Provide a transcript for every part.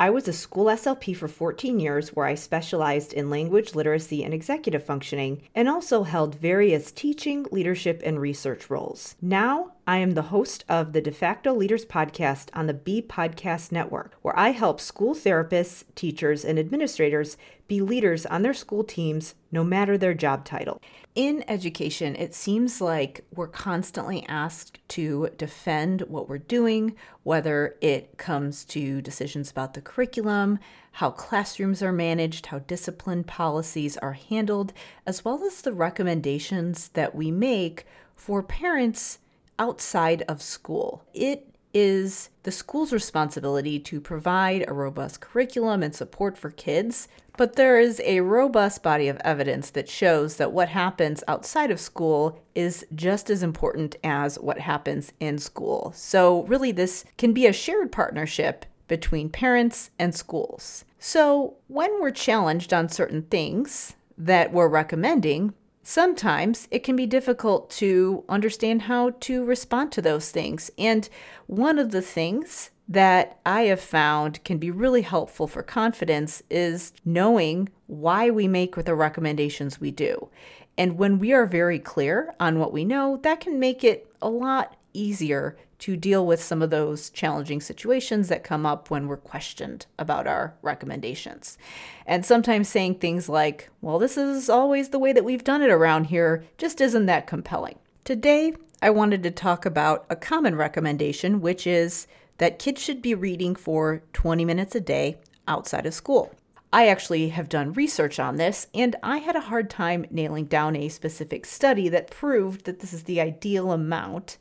I was a school SLP for 14 years where I specialized in language literacy and executive functioning and also held various teaching, leadership, and research roles. Now, I am the host of the De facto Leaders podcast on the B Podcast Network, where I help school therapists, teachers, and administrators be leaders on their school teams no matter their job title. In education, it seems like we're constantly asked to defend what we're doing, whether it comes to decisions about the curriculum, how classrooms are managed, how discipline policies are handled, as well as the recommendations that we make for parents outside of school. It is the school's responsibility to provide a robust curriculum and support for kids, but there is a robust body of evidence that shows that what happens outside of school is just as important as what happens in school. So, really, this can be a shared partnership between parents and schools. So, when we're challenged on certain things that we're recommending, sometimes it can be difficult to understand how to respond to those things. And one of the things that I have found can be really helpful for confidence is knowing why we make the recommendations we do. And when we are very clear on what we know, that can make it a lot easier to deal with some of those challenging situations that come up when we're questioned about our recommendations. And sometimes saying things like, well, this is always the way that we've done it around here, just isn't that compelling. Today, I wanted to talk about a common recommendation, which is that kids should be reading for 20 minutes a day outside of school. I actually have done research on this, and I had a hard time nailing down a specific study that proved that this is the ideal amount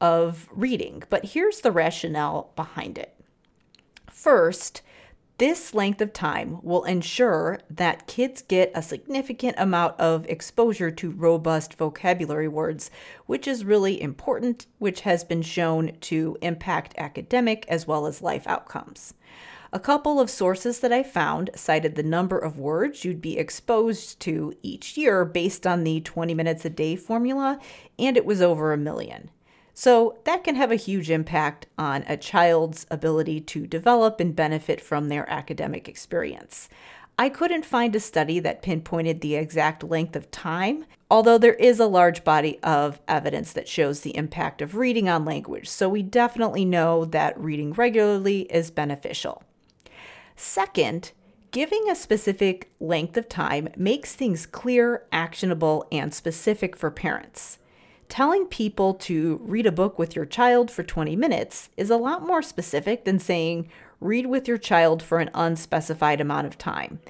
of reading, but here's the rationale behind it. First, this length of time will ensure that kids get a significant amount of exposure to robust vocabulary words, which is really important, which has been shown to impact academic as well as life outcomes. A couple of sources that I found cited the number of words you'd be exposed to each year based on the 20 minutes a day formula, and it was over a million. So that can have a huge impact on a child's ability to develop and benefit from their academic experience. I couldn't find a study that pinpointed the exact length of time, although there is a large body of evidence that shows the impact of reading on language, so we definitely know that reading regularly is beneficial. Second, giving a specific length of time makes things clear, actionable, and specific for parents. Telling people to read a book with your child for 20 minutes is a lot more specific than saying read with your child for an unspecified amount of time.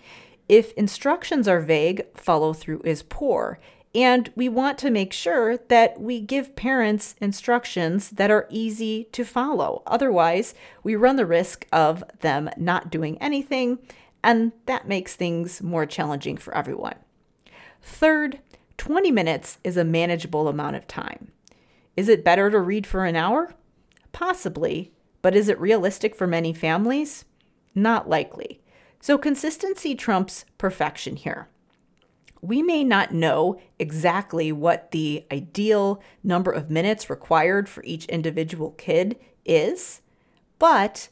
If instructions are vague, follow through is poor. And we want to make sure that we give parents instructions that are easy to follow. Otherwise, we run the risk of them not doing anything, and that makes things more challenging for everyone. Third, 20 minutes is a manageable amount of time. Is it better to read for an hour? Possibly, but is it realistic for many families? Not likely. So consistency trumps perfection here. We may not know exactly what the ideal number of minutes required for each individual kid is, but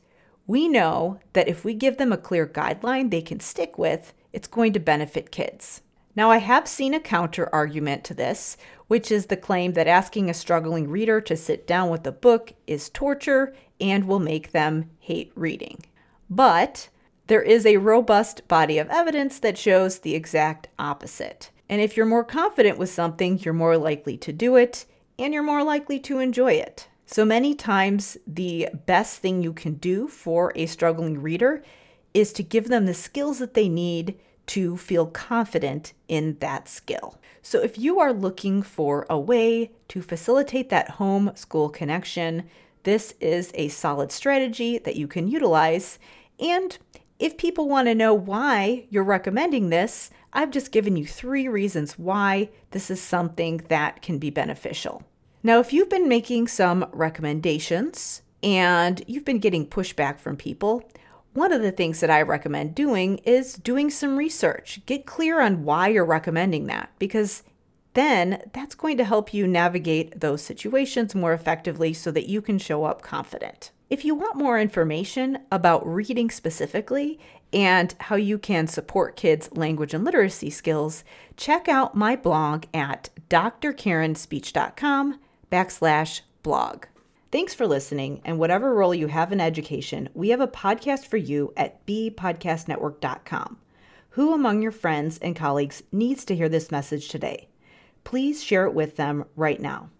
we know that if we give them a clear guideline they can stick with, it's going to benefit kids. Now, I have seen a counter argument to this, which is the claim that asking a struggling reader to sit down with a book is torture and will make them hate reading. But there is a robust body of evidence that shows the exact opposite. And if you're more confident with something, you're more likely to do it and you're more likely to enjoy it. So many times, the best thing you can do for a struggling reader is to give them the skills that they need to feel confident in that skill. So, if you are looking for a way to facilitate that home school connection, this is a solid strategy that you can utilize. And if people want to know why you're recommending this, I've just given you three reasons why this is something that can be beneficial. Now, if you've been making some recommendations and you've been getting pushback from people, one of the things that I recommend doing is doing some research. Get clear on why you're recommending that because then that's going to help you navigate those situations more effectively so that you can show up confident. If you want more information about reading specifically and how you can support kids' language and literacy skills, check out my blog at drkarenspeech.com backslash blog. Thanks for listening, and whatever role you have in education, we have a podcast for you at bpodcastnetwork.com. Who among your friends and colleagues needs to hear this message today? Please share it with them right now.